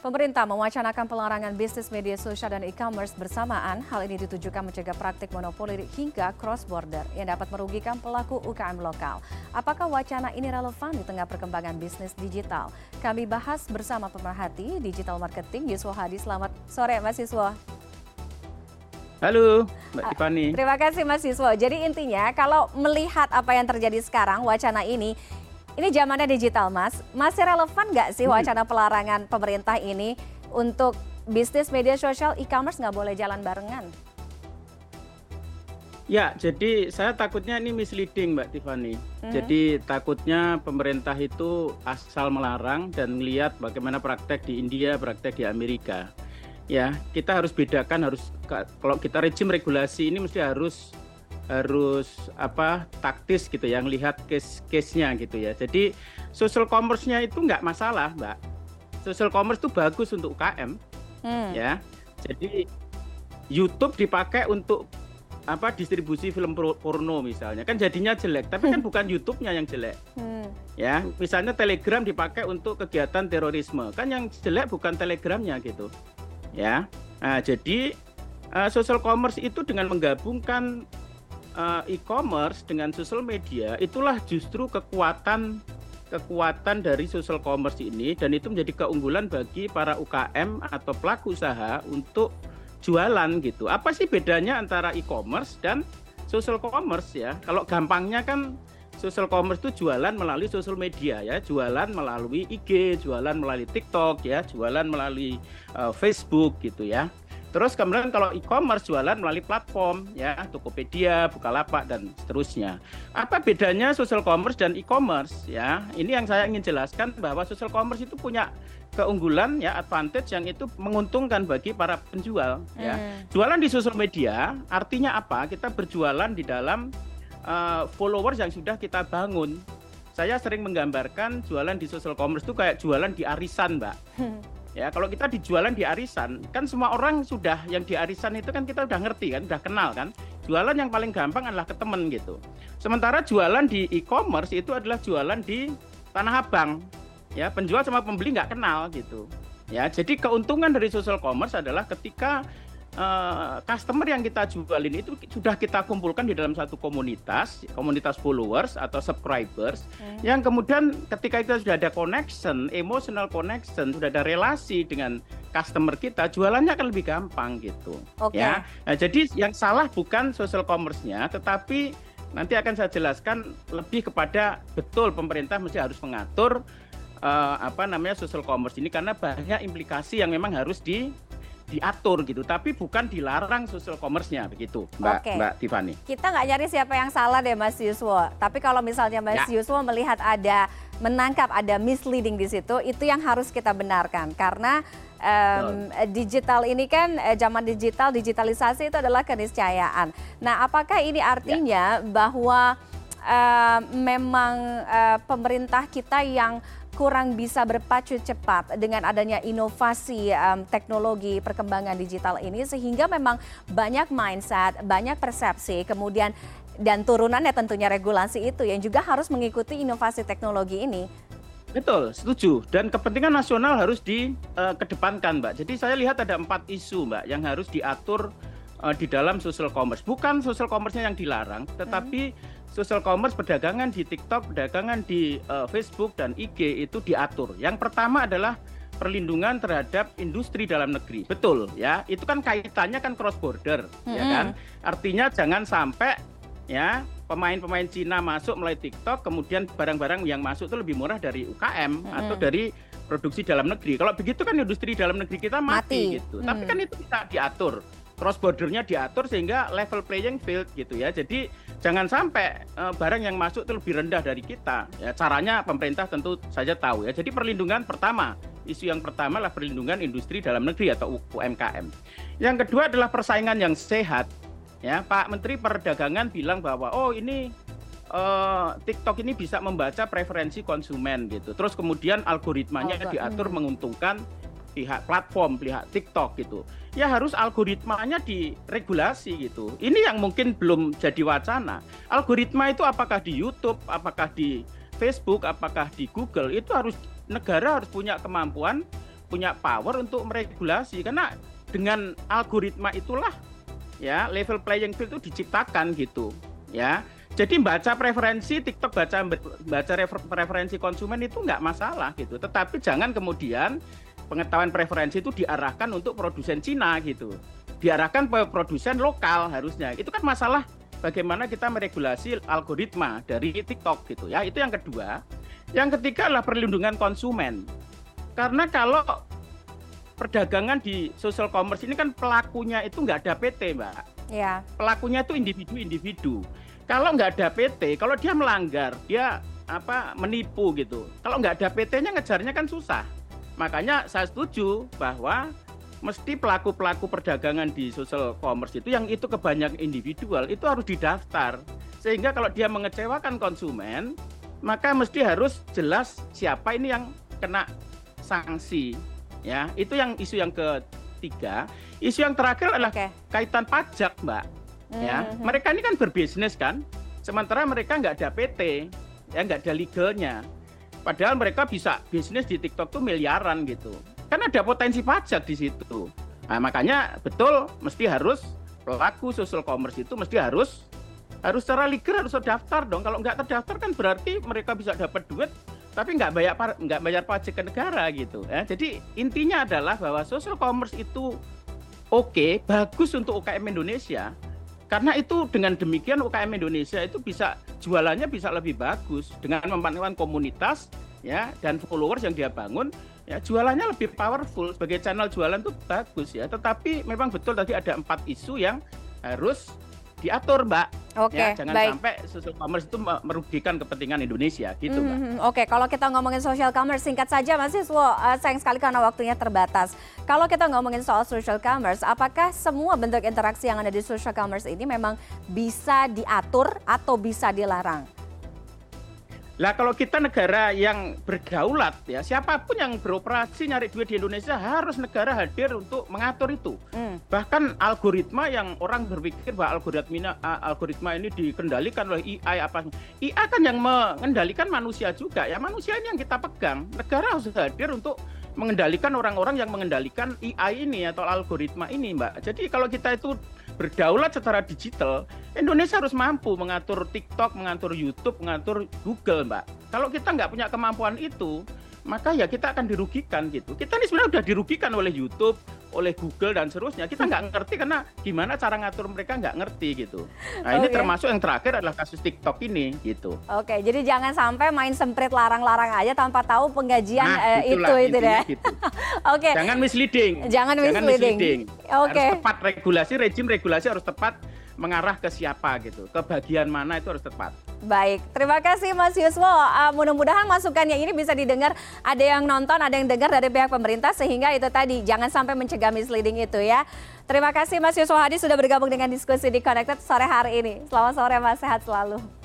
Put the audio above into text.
Pemerintah mewacanakan pelarangan bisnis media sosial dan e-commerce bersamaan. Hal ini ditujukan mencegah praktik monopoli hingga cross-border yang dapat merugikan pelaku UKM lokal. Apakah wacana ini relevan di tengah perkembangan bisnis digital? Kami bahas bersama pemerhati digital marketing Yuswo Hadi. Selamat sore Mas Yuswo. Halo, Mbak Tiffany. Terima kasih Mas Yuswo. Jadi intinya kalau melihat apa yang terjadi sekarang, wacana ini, ini zamannya digital, Mas. Masih relevan nggak sih hmm. wacana pelarangan pemerintah ini untuk bisnis media sosial e-commerce nggak boleh jalan barengan? Ya, jadi saya takutnya ini misleading, Mbak Tiffany. Mm-hmm. Jadi takutnya pemerintah itu asal melarang dan melihat bagaimana praktek di India, praktek di Amerika. Ya, kita harus bedakan harus kalau kita rejim regulasi ini mesti harus harus apa taktis gitu yang lihat case case-nya gitu ya. Jadi social commerce-nya itu nggak masalah, Mbak. Social commerce itu bagus untuk UKM. Hmm. Ya. Jadi YouTube dipakai untuk apa distribusi film porno misalnya kan jadinya jelek tapi kan hmm. bukan YouTube-nya yang jelek hmm. ya misalnya Telegram dipakai untuk kegiatan terorisme kan yang jelek bukan Telegramnya gitu ya nah, jadi uh, social commerce itu dengan menggabungkan uh, e-commerce dengan social media itulah justru kekuatan kekuatan dari social commerce ini dan itu menjadi keunggulan bagi para UKM atau pelaku usaha untuk jualan gitu. Apa sih bedanya antara e-commerce dan social commerce ya? Kalau gampangnya kan social commerce itu jualan melalui social media ya, jualan melalui IG, jualan melalui TikTok ya, jualan melalui uh, Facebook gitu ya. Terus kemudian kalau e-commerce jualan melalui platform ya, Tokopedia, Bukalapak dan seterusnya. Apa bedanya social commerce dan e-commerce ya? Ini yang saya ingin jelaskan bahwa social commerce itu punya keunggulan ya, advantage yang itu menguntungkan bagi para penjual ya. Hmm. Jualan di social media artinya apa? Kita berjualan di dalam uh, followers yang sudah kita bangun. Saya sering menggambarkan jualan di social commerce itu kayak jualan di arisan, Mbak. Hmm Ya, kalau kita dijualan di arisan, kan semua orang sudah yang di arisan itu kan kita udah ngerti kan, udah kenal kan. Jualan yang paling gampang adalah ke temen gitu. Sementara jualan di e-commerce itu adalah jualan di Tanah Abang. Ya, penjual sama pembeli nggak kenal gitu. Ya, jadi keuntungan dari social commerce adalah ketika uh, customer yang kita jualin itu sudah kita kumpulkan di dalam satu komunitas, komunitas followers atau subscribers, hmm. yang kemudian ketika kita sudah ada connection, emotional connection, sudah ada relasi dengan customer kita, jualannya akan lebih gampang gitu. Okay. Ya, nah, jadi yang salah bukan social commerce-nya, tetapi nanti akan saya jelaskan lebih kepada betul pemerintah mesti harus mengatur uh, apa namanya social commerce ini karena banyak implikasi yang memang harus di diatur gitu, tapi bukan dilarang social commerce-nya begitu, Mbak Oke. Mbak Tiffany. Kita nggak nyari siapa yang salah deh Mas Yuswo, tapi kalau misalnya Mas ya. Yuswo melihat ada menangkap ada misleading di situ, itu yang harus kita benarkan karena um, digital ini kan eh, zaman digital digitalisasi itu adalah keniscayaan. Nah, apakah ini artinya ya. bahwa uh, memang uh, pemerintah kita yang kurang bisa berpacu cepat dengan adanya inovasi um, teknologi perkembangan digital ini sehingga memang banyak mindset, banyak persepsi, kemudian dan turunannya tentunya regulasi itu yang juga harus mengikuti inovasi teknologi ini. Betul, setuju. Dan kepentingan nasional harus dikedepankan, uh, Mbak. Jadi saya lihat ada empat isu, Mbak, yang harus diatur uh, di dalam social commerce. Bukan social commerce-nya yang dilarang, tetapi hmm social commerce perdagangan di TikTok, perdagangan di uh, Facebook dan IG itu diatur. Yang pertama adalah perlindungan terhadap industri dalam negeri. Betul ya, itu kan kaitannya kan cross border hmm. ya kan. Artinya jangan sampai ya pemain-pemain Cina masuk melalui TikTok kemudian barang-barang yang masuk itu lebih murah dari UKM hmm. atau dari produksi dalam negeri. Kalau begitu kan industri dalam negeri kita mati, mati. gitu. Hmm. Tapi kan itu bisa diatur cross bordernya diatur sehingga level playing field gitu ya. Jadi jangan sampai uh, barang yang masuk itu lebih rendah dari kita. Ya, caranya pemerintah tentu saja tahu ya. Jadi perlindungan pertama, isu yang pertama adalah perlindungan industri dalam negeri atau UMKM. Yang kedua adalah persaingan yang sehat. Ya, Pak Menteri Perdagangan bilang bahwa oh ini uh, TikTok ini bisa membaca preferensi konsumen gitu. Terus kemudian algoritmanya oh, diatur hmm. menguntungkan pihak platform, pihak TikTok gitu. Ya harus algoritmanya diregulasi gitu. Ini yang mungkin belum jadi wacana. Algoritma itu apakah di YouTube, apakah di Facebook, apakah di Google itu harus negara harus punya kemampuan punya power untuk meregulasi karena dengan algoritma itulah ya level playing field itu diciptakan gitu ya jadi baca preferensi TikTok baca baca preferensi konsumen itu nggak masalah gitu tetapi jangan kemudian pengetahuan preferensi itu diarahkan untuk produsen Cina gitu diarahkan ke produsen lokal harusnya itu kan masalah bagaimana kita meregulasi algoritma dari TikTok gitu ya itu yang kedua yang ketiga adalah perlindungan konsumen karena kalau perdagangan di social commerce ini kan pelakunya itu nggak ada PT, Mbak. Ya. Pelakunya itu individu-individu. Kalau nggak ada PT, kalau dia melanggar, dia apa menipu gitu. Kalau nggak ada PT-nya ngejarnya kan susah. Makanya saya setuju bahwa mesti pelaku-pelaku perdagangan di social commerce itu yang itu kebanyakan individual itu harus didaftar. Sehingga kalau dia mengecewakan konsumen, maka mesti harus jelas siapa ini yang kena sanksi ya itu yang isu yang ketiga isu yang terakhir adalah okay. kaitan pajak mbak mm-hmm. ya hmm, hmm. mereka ini kan berbisnis kan sementara mereka nggak ada PT ya nggak ada legalnya padahal mereka bisa bisnis di TikTok tuh miliaran gitu kan ada potensi pajak di situ nah makanya betul mesti harus pelaku social commerce itu mesti harus harus secara legal harus terdaftar dong kalau nggak terdaftar kan berarti mereka bisa dapat duit tapi nggak bayar nggak bayar pajak ke negara gitu ya. Jadi intinya adalah bahwa social commerce itu oke, okay, bagus untuk UKM Indonesia. Karena itu dengan demikian UKM Indonesia itu bisa jualannya bisa lebih bagus dengan memanfaatkan komunitas ya dan followers yang dia bangun ya jualannya lebih powerful sebagai channel jualan itu bagus ya. Tetapi memang betul tadi ada empat isu yang harus diatur, Mbak. Oke, okay, ya, jangan baik. sampai social commerce itu merugikan kepentingan Indonesia, gitu, Mbak. Mm -hmm. Oke, okay, kalau kita ngomongin social commerce singkat saja, Mas Yuswo, uh, sayang sekali karena waktunya terbatas. Kalau kita ngomongin soal social commerce, apakah semua bentuk interaksi yang ada di social commerce ini memang bisa diatur atau bisa dilarang? Lah kalau kita negara yang berdaulat ya siapa pun yang beroperasi nyari duit di Indonesia harus negara hadir untuk mengatur itu. Hmm. Bahkan algoritma yang orang berpikir bahwa algoritma algoritma ini dikendalikan oleh AI apa AI kan yang mengendalikan manusia juga ya manusia ini yang kita pegang. Negara harus hadir untuk mengendalikan orang-orang yang mengendalikan AI ini atau algoritma ini, Mbak. Jadi kalau kita itu berdaulat secara digital, Indonesia harus mampu mengatur TikTok, mengatur YouTube, mengatur Google, Mbak. Kalau kita nggak punya kemampuan itu, maka ya kita akan dirugikan gitu. Kita ini sebenarnya sudah dirugikan oleh YouTube, oleh Google dan seterusnya. Kita nggak ngerti karena gimana cara ngatur mereka nggak ngerti gitu. Nah ini termasuk yang terakhir adalah kasus TikTok ini gitu. Oke, jadi jangan sampai main semprit larang-larang aja tanpa tahu penggajian nah, eh, itu itu deh. Gitu. Oke. Jangan misleading. Jangan misleading. Jangan misleading. Oke. Harus tepat regulasi, rejim regulasi harus tepat mengarah ke siapa gitu, ke bagian mana itu harus tepat. Baik, terima kasih Mas Yuswo. Uh, mudah-mudahan masukannya ini bisa didengar. Ada yang nonton, ada yang dengar dari pihak pemerintah sehingga itu tadi jangan sampai mencegah misleading itu ya. Terima kasih Mas Yuswo Hadi sudah bergabung dengan diskusi di Connected sore hari ini. Selamat sore Mas, sehat selalu.